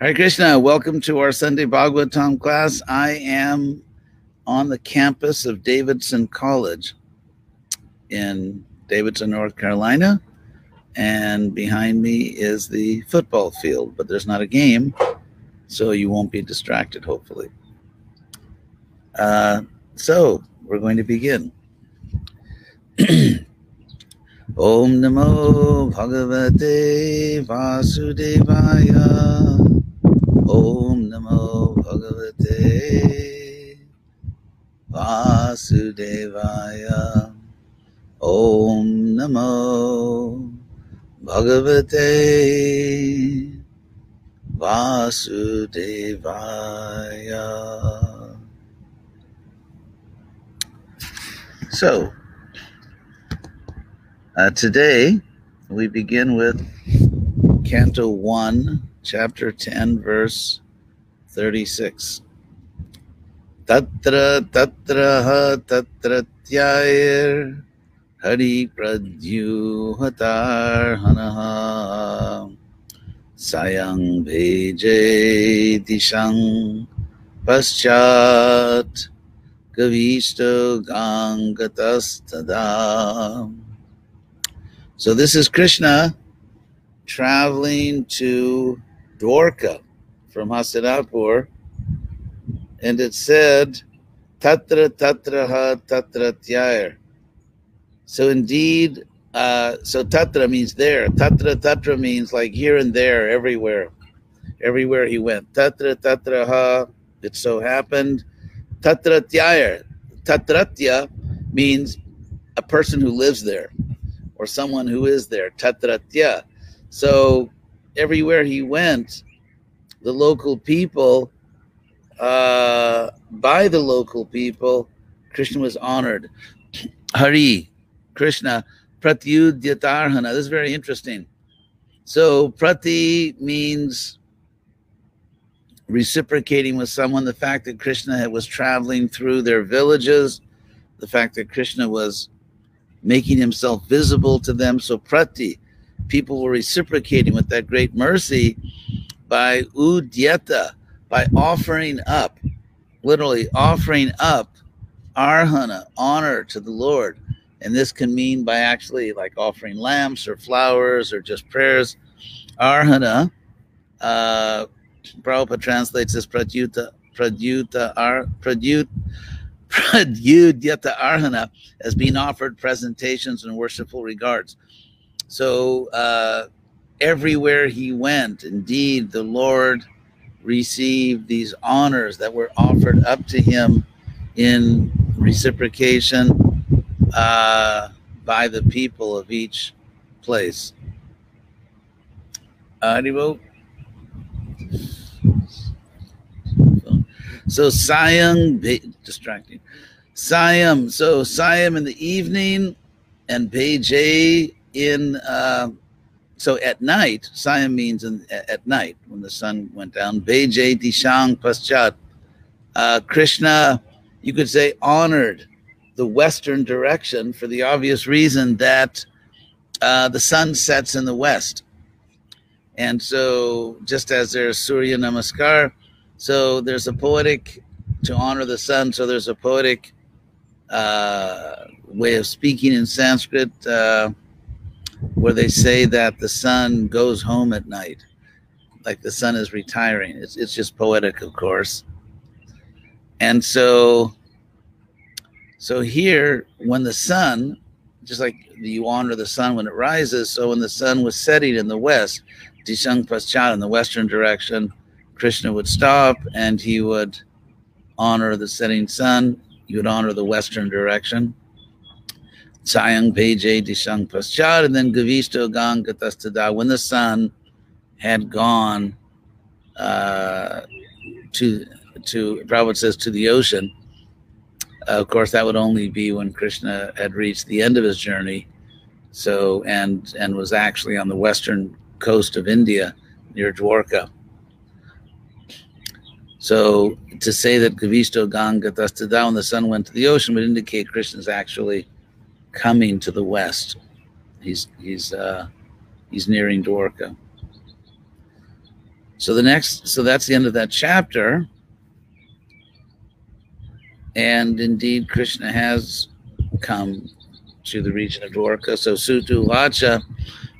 Hare Krishna, welcome to our Sunday Bhagavatam class. I am on the campus of Davidson College in Davidson, North Carolina. And behind me is the football field, but there's not a game, so you won't be distracted, hopefully. Uh, so, we're going to begin. Om Namo Bhagavate Vasudevaya. Om Namo Bhagavate Vasudevaya. Om Namo Bhagavate Vasudevaya. So, uh, today we begin with Canto 1 chapter 10, verse 36. Tatra tatra ha tatra tyair hari pradyuhatar hanaha sayang bheje dishang paschat gavisto gangatastada. So this is Krishna traveling to Dwarka from Hastinapur, and it said, Tatra Tatra Ha Tatra Tyair. So indeed, uh, so Tatra means there. Tatra Tatra means like here and there, everywhere, everywhere he went. Tatra Tatra Ha, it so happened. Tatra Tyair. Tatratya means a person who lives there or someone who is there. Tatratya. So everywhere he went, the local people, uh, by the local people, Krishna was honored. Hari, Krishna, pratyudyatarhana. This is very interesting. So prati means reciprocating with someone. The fact that Krishna was traveling through their villages, the fact that Krishna was making himself visible to them. So prati, people were reciprocating with that great mercy by udyata, by offering up, literally offering up arhana, honor to the Lord. And this can mean by actually like offering lamps or flowers or just prayers. Arhana, uh, Prabhupada translates as pradyuta, pradyuta, ar, pradyut, pradyudyata arhana as being offered presentations and worshipful regards. So uh, everywhere he went, indeed, the Lord received these honors that were offered up to him in reciprocation uh, by the people of each place. So Siam, distracting. Sayam, so Siam in the evening and Beje in uh, so at night, Sayam means in, at night when the sun went down. Beje Dishang Paschat. Uh, Krishna, you could say, honored the western direction for the obvious reason that uh, the sun sets in the west. And so, just as there's Surya Namaskar, so there's a poetic to honor the sun. So there's a poetic uh, way of speaking in Sanskrit. Where they say that the sun goes home at night, like the sun is retiring. It's, it's just poetic, of course. And so, so here, when the sun, just like you honor the sun when it rises, so when the sun was setting in the west, Dishang Paschat in the western direction, Krishna would stop and he would honor the setting sun. You would honor the western direction. Sayang Peje Dishang Paschat, and then Gavisto Gang Gatastada, when the sun had gone uh, to, to, Prabhupada says, to the ocean. Uh, of course, that would only be when Krishna had reached the end of his journey. So, and, and was actually on the western coast of India near Dwarka. So, to say that Gavisto Ganga Dastada, when the sun went to the ocean, would indicate Krishna's actually coming to the west. He's he's uh, he's nearing Dwarka. So the next, so that's the end of that chapter. And indeed, Krishna has come to the region of Dwarka. So Sutu Vacha,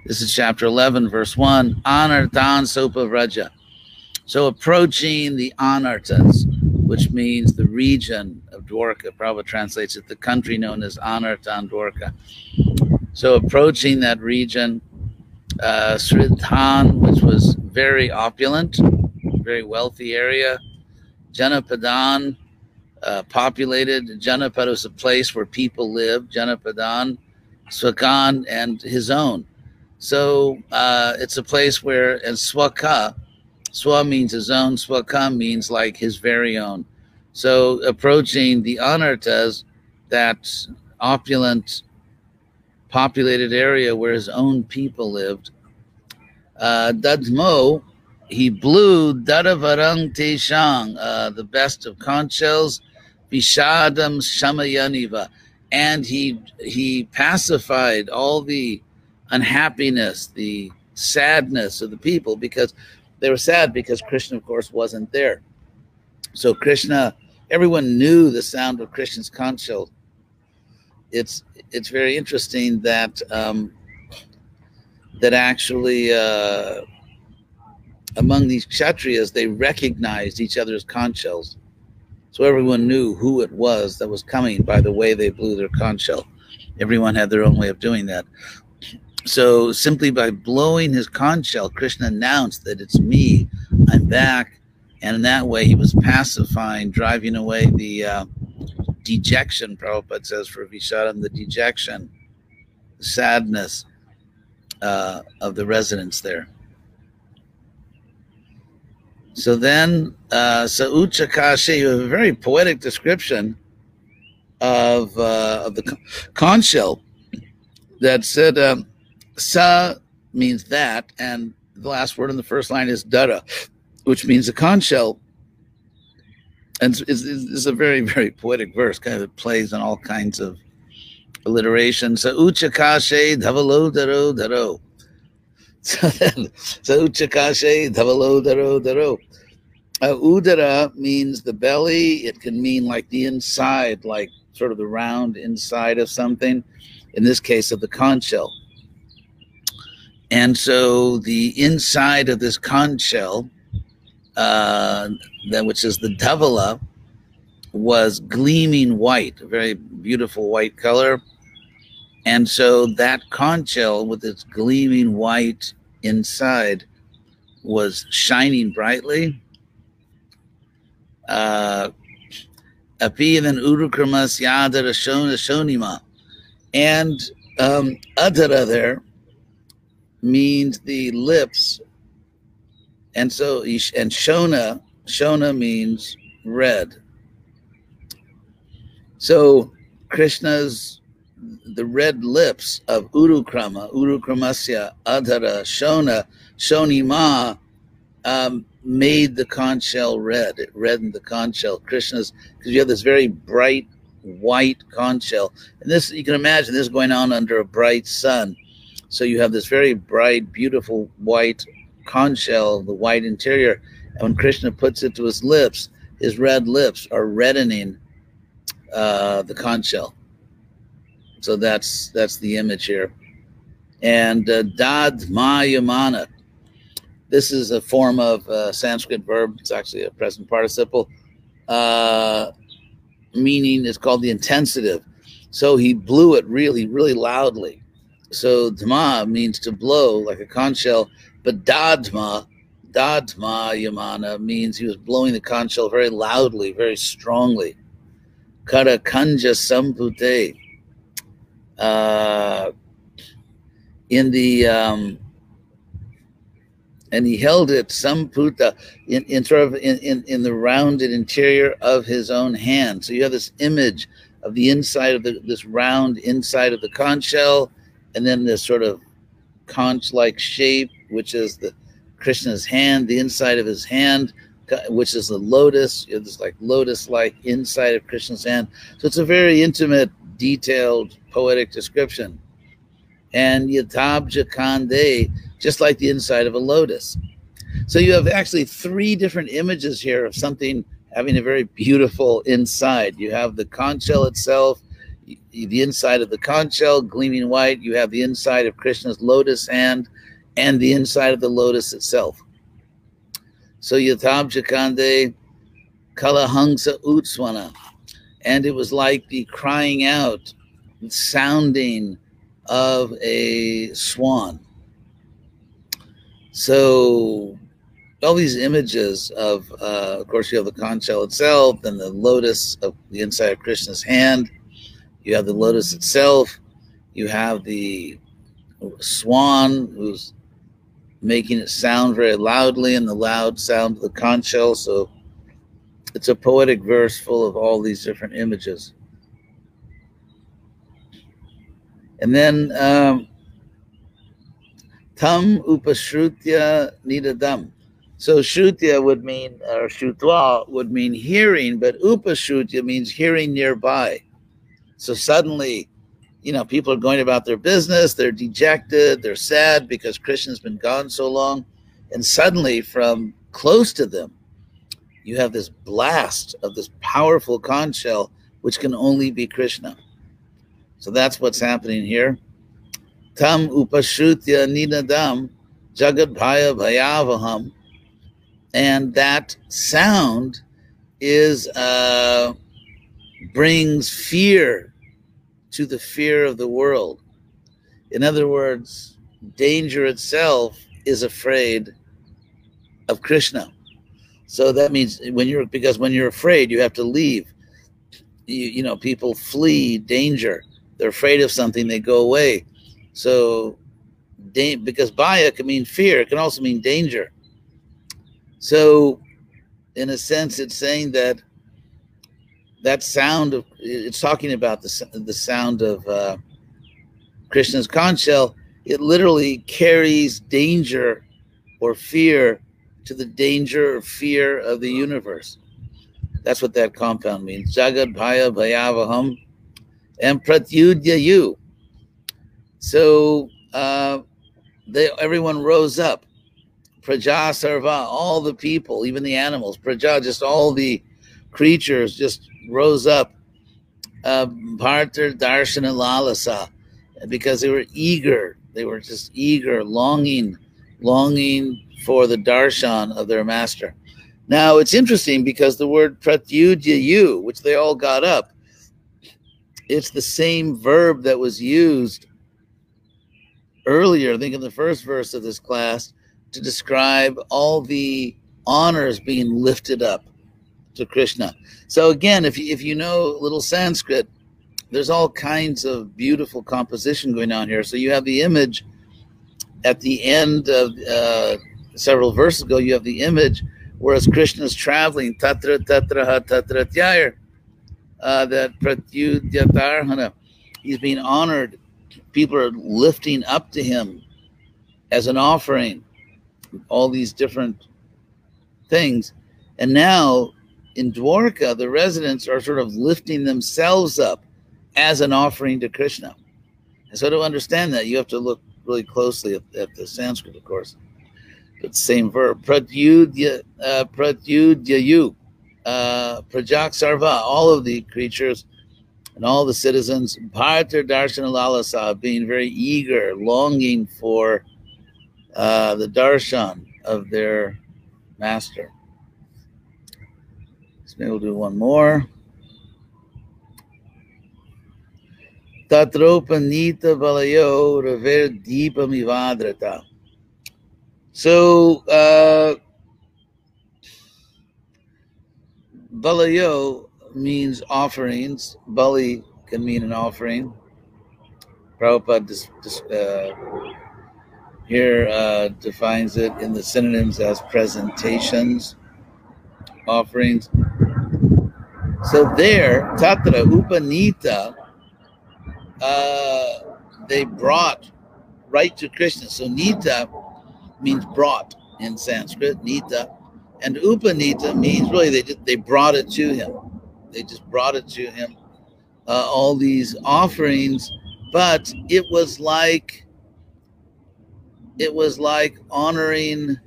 this is chapter 11, verse 1, Anartan Sopa Vraja. So approaching the Anartas, which means the region Dwarka. Prabhupada translates it the country known as Anartan Dwarka. So approaching that region, uh, Sridhan, which was very opulent, very wealthy area, Janapadan, uh, populated. Janapad was a place where people lived. Janapadan, Swakan, and his own. So uh, it's a place where, and Swaka, Swa means his own, Swaka means like his very own. So approaching the Anartas, that opulent, populated area where his own people lived, uh, Dadmo, he blew Dadavarang Teshang, uh, the best of conch shells, Vishadam Shamayaniva, and he he pacified all the unhappiness, the sadness of the people because they were sad because Krishna, of course, wasn't there. So Krishna, everyone knew the sound of Krishna's conch. It's it's very interesting that um, that actually uh, among these kshatriyas they recognized each other's conch shells. So everyone knew who it was that was coming by the way they blew their conch shell. Everyone had their own way of doing that. So simply by blowing his conch shell, Krishna announced that it's me, I'm back. And in that way, he was pacifying, driving away the uh, dejection, Prabhupada says for Vishadam, the dejection, the sadness uh, of the residents there. So then, uh, Saucha Kashi, a very poetic description of, uh, of the conch shell that said, um, Sa means that, and the last word in the first line is Dara, which means a conch shell. And it's, it's, a very, very poetic verse, kind of plays on all kinds of alliteration. So uchakashe dhavalo daro daro. So uchakashe dhavalo daro daro. Uh, udara means the belly. It can mean like the inside, like sort of the round inside of something. In this case, of the conch shell. And so the inside of this conch shell, uh, that which is the dhavala, was gleaming white, a very beautiful white color. And so that conch shell with its gleaming white inside was shining brightly. Uh. And um, Adara there means the lips. And so, and Shona, Shona means red. So Krishna's, the red lips of Urukrama, Urukramasya, Adhara, Shona, Shonima, um, made the conch shell red. It reddened the conch shell. Krishna's, because you have this very bright white conch shell. And this, you can imagine this going on under a bright sun. So you have this very bright, beautiful white conch shell, the white interior. And when Krishna puts it to his lips, his red lips are reddening uh, the conch shell. So that's that's the image here. And uh, dad ma yamana. This is a form of uh, Sanskrit verb. It's actually a present participle. Uh, meaning it's called the intensive. So he blew it really, really loudly. So dma means to blow like a conch shell, but dadma, dadma yamana means he was blowing the conch shell very loudly, very strongly. Kara kanja sampute. Uh, in the um, and he held it samputa in, in sort of in, in, in the rounded interior of his own hand. So you have this image of the inside of the, this round inside of the conch shell and then this sort of conch-like shape, which is the Krishna's hand, the inside of his hand, which is the lotus. It's like lotus-like inside of Krishna's hand. So it's a very intimate, detailed, poetic description. And Yatabja Kande, just like the inside of a lotus. So you have actually three different images here of something having a very beautiful inside. You have the conch shell itself, the inside of the conch shell gleaming white. You have the inside of Krishna's lotus hand and the inside of the lotus itself. So Yatab Jakande Kalahangsa Utswana. And it was like the crying out, sounding of a swan. So all these images of, uh, of course, you have the conch shell itself and the lotus of the inside of Krishna's hand. You have the lotus itself. You have the swan who's making it sound very loudly and the loud sound of the conch shell. So it's a poetic verse full of all these different images. And then um, tam upashrutya nidadam. So shrutya would mean, or shrutva would mean hearing, but upashrutya means hearing nearby. So suddenly, you know, people are going about their business, they're dejected, they're sad because Krishna's been gone so long. And suddenly, from close to them, you have this blast of this powerful conch shell, which can only be Krishna. So that's what's happening here. Tam upashrutya ninadam jagad bhaya bhayavaham. And that sound is uh, brings fear to the fear of the world. In other words, danger itself is afraid of Krishna. So that means when you're because when you're afraid, you have to leave. You, you know, people flee danger. They're afraid of something, they go away. So, because baya can mean fear, it can also mean danger. So, in a sense, it's saying that that sound of it's talking about the the sound of uh, Krishna's conch shell. It literally carries danger or fear to the danger or fear of the universe. That's what that compound means. Jagad Bhaya Bhayavaham and Pratyudya you. So uh, they, everyone rose up. Praja Sarva, all the people, even the animals, Praja, just all the creatures just rose up. Um, Bhartar Darshana Lalasa, because they were eager. They were just eager, longing, longing for the darshan of their master. Now it's interesting because the word pratyudyayu, which they all got up, it's the same verb that was used earlier, I think in the first verse of this class, to describe all the honors being lifted up to Krishna. So again, if you, if you know a little Sanskrit, there's all kinds of beautiful composition going on here. So you have the image at the end of uh, several verses ago, you have the image whereas Krishna is traveling, tatra tatra ha tatra tyayar, uh, that pratyudyatarhana, he's being honored. People are lifting up to him as an offering, all these different things. And now in Dwarka, the residents are sort of lifting themselves up as an offering to Krishna. And so to understand that, you have to look really closely at, at the Sanskrit, of course but same verb. Pratyudya, uh, pratyudyayu, uh, prajak sarva, all of the creatures and all the citizens, bhartar darshan lalasa, being very eager, longing for uh, the darshan of their master. We'll do one more. Tatropanita balayo rever deepa mivadrata. So, uh, Balayo means offerings. Bali can mean an offering. Prabhupada uh, here uh, defines it in the synonyms as presentations, offerings. So there, Tatra Upanita, uh, they brought right to Krishna. So Nita means brought in Sanskrit, nita, and upanita means really they just, they brought it to him. They just brought it to him. Uh, all these offerings, but it was like it was like honoring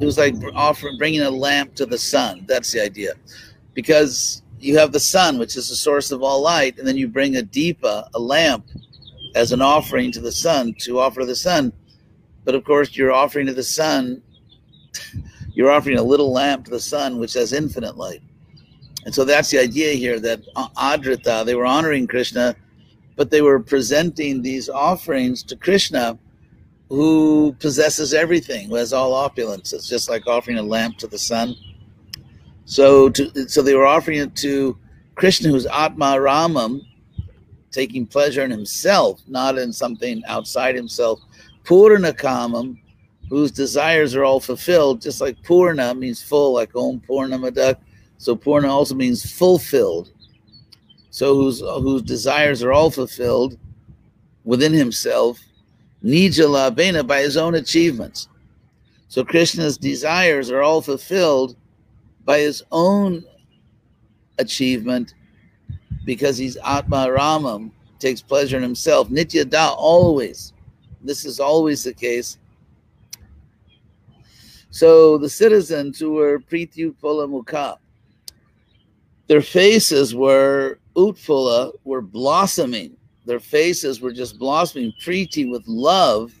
it was like offering bringing a lamp to the sun. That's the idea, because you have the sun, which is the source of all light, and then you bring a deepa, a lamp, as an offering to the sun to offer the sun. But of course, you're offering to the sun. You're offering a little lamp to the sun, which has infinite light. And so that's the idea here that Adrita, they were honoring Krishna, but they were presenting these offerings to Krishna who possesses everything, who has all opulence. It's just like offering a lamp to the sun. So, to, so they were offering it to Krishna, who's Atma Ramam, taking pleasure in himself, not in something outside himself. Purna Kamam, whose desires are all fulfilled, just like Purna means full, like Om Purna Madak. So Purna also means fulfilled. So whose whose desires are all fulfilled within himself Nijala Bena by his own achievements. So Krishna's desires are all fulfilled by his own achievement because he's Atma Ramam, takes pleasure in himself. Nitya Da, always. This is always the case. So the citizens who were Priti Utpula Mukha, their faces were Utpula, were blossoming their faces were just blossoming, Priti with love.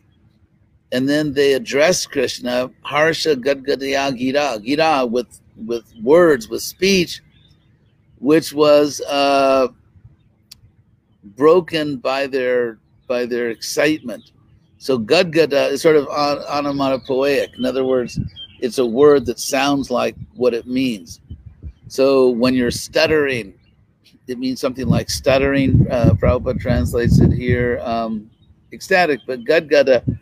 And then they addressed Krishna, Harsha Gadgadaya Gira, Gira with, with words, with speech, which was uh, broken by their by their excitement. So Gadgada is sort of on, onomatopoeic. In other words, it's a word that sounds like what it means. So when you're stuttering, it means something like stuttering. Uh, Prabhupada translates it here, um, ecstatic. But gudgada,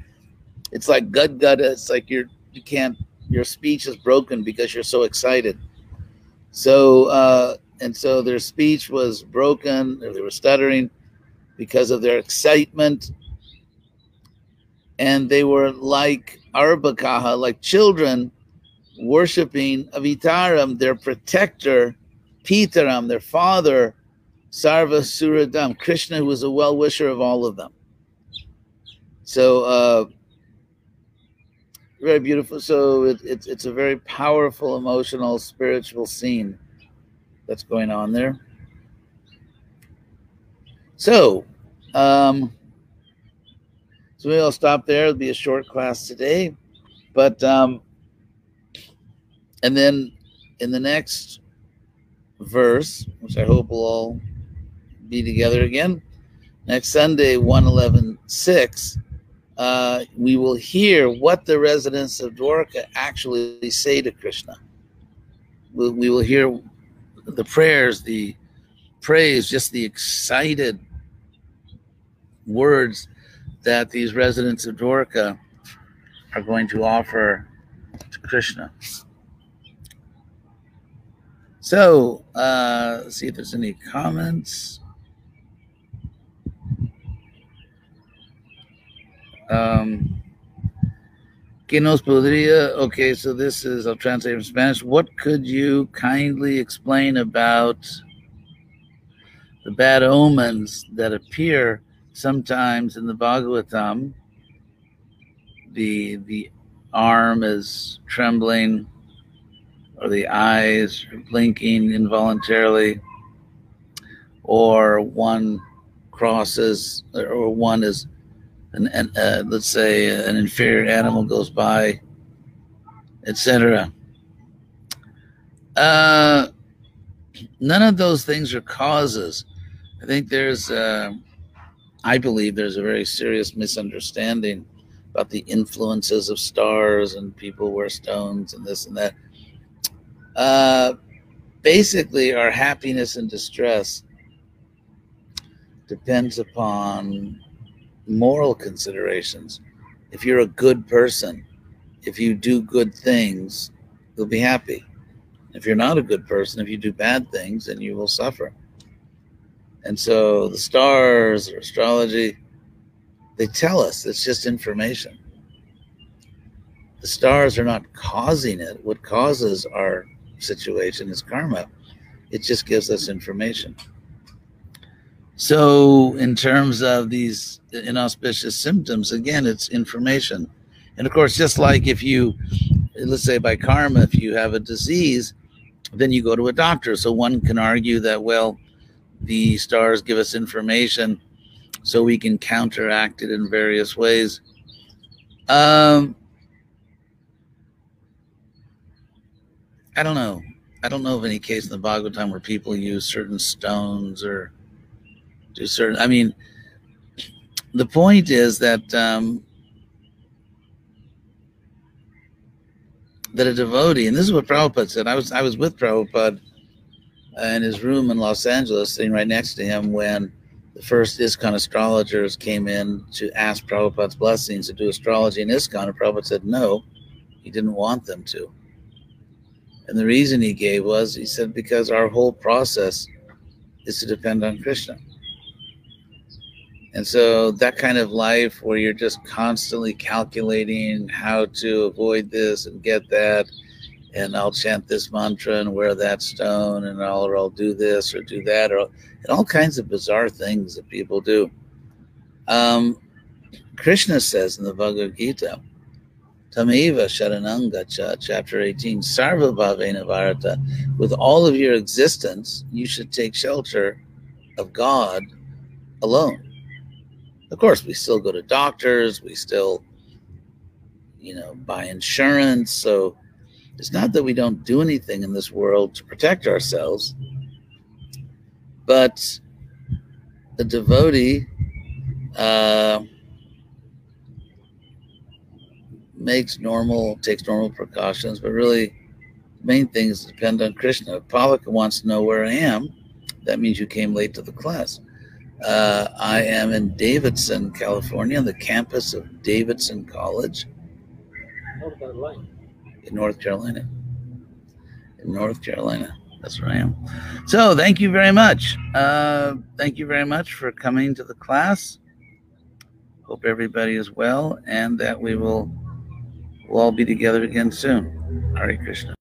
it's like gudgada. It's like you're you can't. Your speech is broken because you're so excited. So uh, and so their speech was broken. Or they were stuttering because of their excitement, and they were like arbakaha, like children worshiping Avitaram, their protector, Pitaram, their father, Sarva Suradam, Krishna was a well wisher of all of them. So, uh, very beautiful. So, it, it's, it's a very powerful, emotional, spiritual scene that's going on there. So, um, so I'll stop there. It'll be a short class today. But, um, and then in the next verse, which I hope will all be together again. Next Sunday, 111 6, uh, we will hear what the residents of Dwarka actually say to Krishna. we we will hear the prayers, the praise, just the excited words that these residents of Dwarka are going to offer to Krishna. So, uh, see if there's any comments. Um, ¿Qué nos podría? Okay, so this is, I'll translate from Spanish. What could you kindly explain about the bad omens that appear sometimes in the Bhagavatam? The, the arm is trembling, or the eyes are blinking involuntarily, or one crosses, or one is an, an uh, let's say an inferior animal goes by, etc. Uh, none of those things are causes. I think there's, uh, I believe there's a very serious misunderstanding about the influences of stars and people wear stones and this and that. Uh, basically, our happiness and distress depends upon moral considerations. If you're a good person, if you do good things, you'll be happy. If you're not a good person, if you do bad things, then you will suffer. And so the stars or astrology, they tell us it's just information. The stars are not causing it. What causes our situation is karma. It just gives us information. So, in terms of these inauspicious symptoms, again, it's information. And of course, just like if you let's say by karma, if you have a disease, then you go to a doctor. So one can argue that, well, the stars give us information so we can counteract it in various ways. Um, I don't know. I don't know of any case in the Bhagavatam where people use certain stones or do certain. I mean, the point is that um, that a devotee, and this is what Prabhupada said. I was I was with Prabhupada in his room in Los Angeles, sitting right next to him when the first ISKCON astrologers came in to ask Prabhupada's blessings to do astrology in ISKCON, and Prabhupada said no, he didn't want them to. And the reason he gave was he said because our whole process is to depend on Krishna. And so that kind of life where you're just constantly calculating how to avoid this and get that, and I'll chant this mantra and wear that stone, and I'll or I'll do this or do that, or and all kinds of bizarre things that people do. Um, Krishna says in the Bhagavad Gita, Tameva Sharanangacha, chapter 18, Sarva Bhavena Bharata, with all of your existence, you should take shelter of God alone. Of course, we still go to doctors, we still, you know, buy insurance. So it's not that we don't do anything in this world to protect ourselves, but the devotee uh, makes normal, takes normal precautions, but really, the main thing is to depend on Krishna. If Palaka wants to know where I am, that means you came late to the class. Uh, I am in Davidson, California, on the campus of Davidson College. North Carolina. In North Carolina. In North Carolina. That's where I am. So thank you very much. Uh, thank you very much for coming to the class. Hope everybody is well and that we will we'll all be together again soon. Hare Krishna.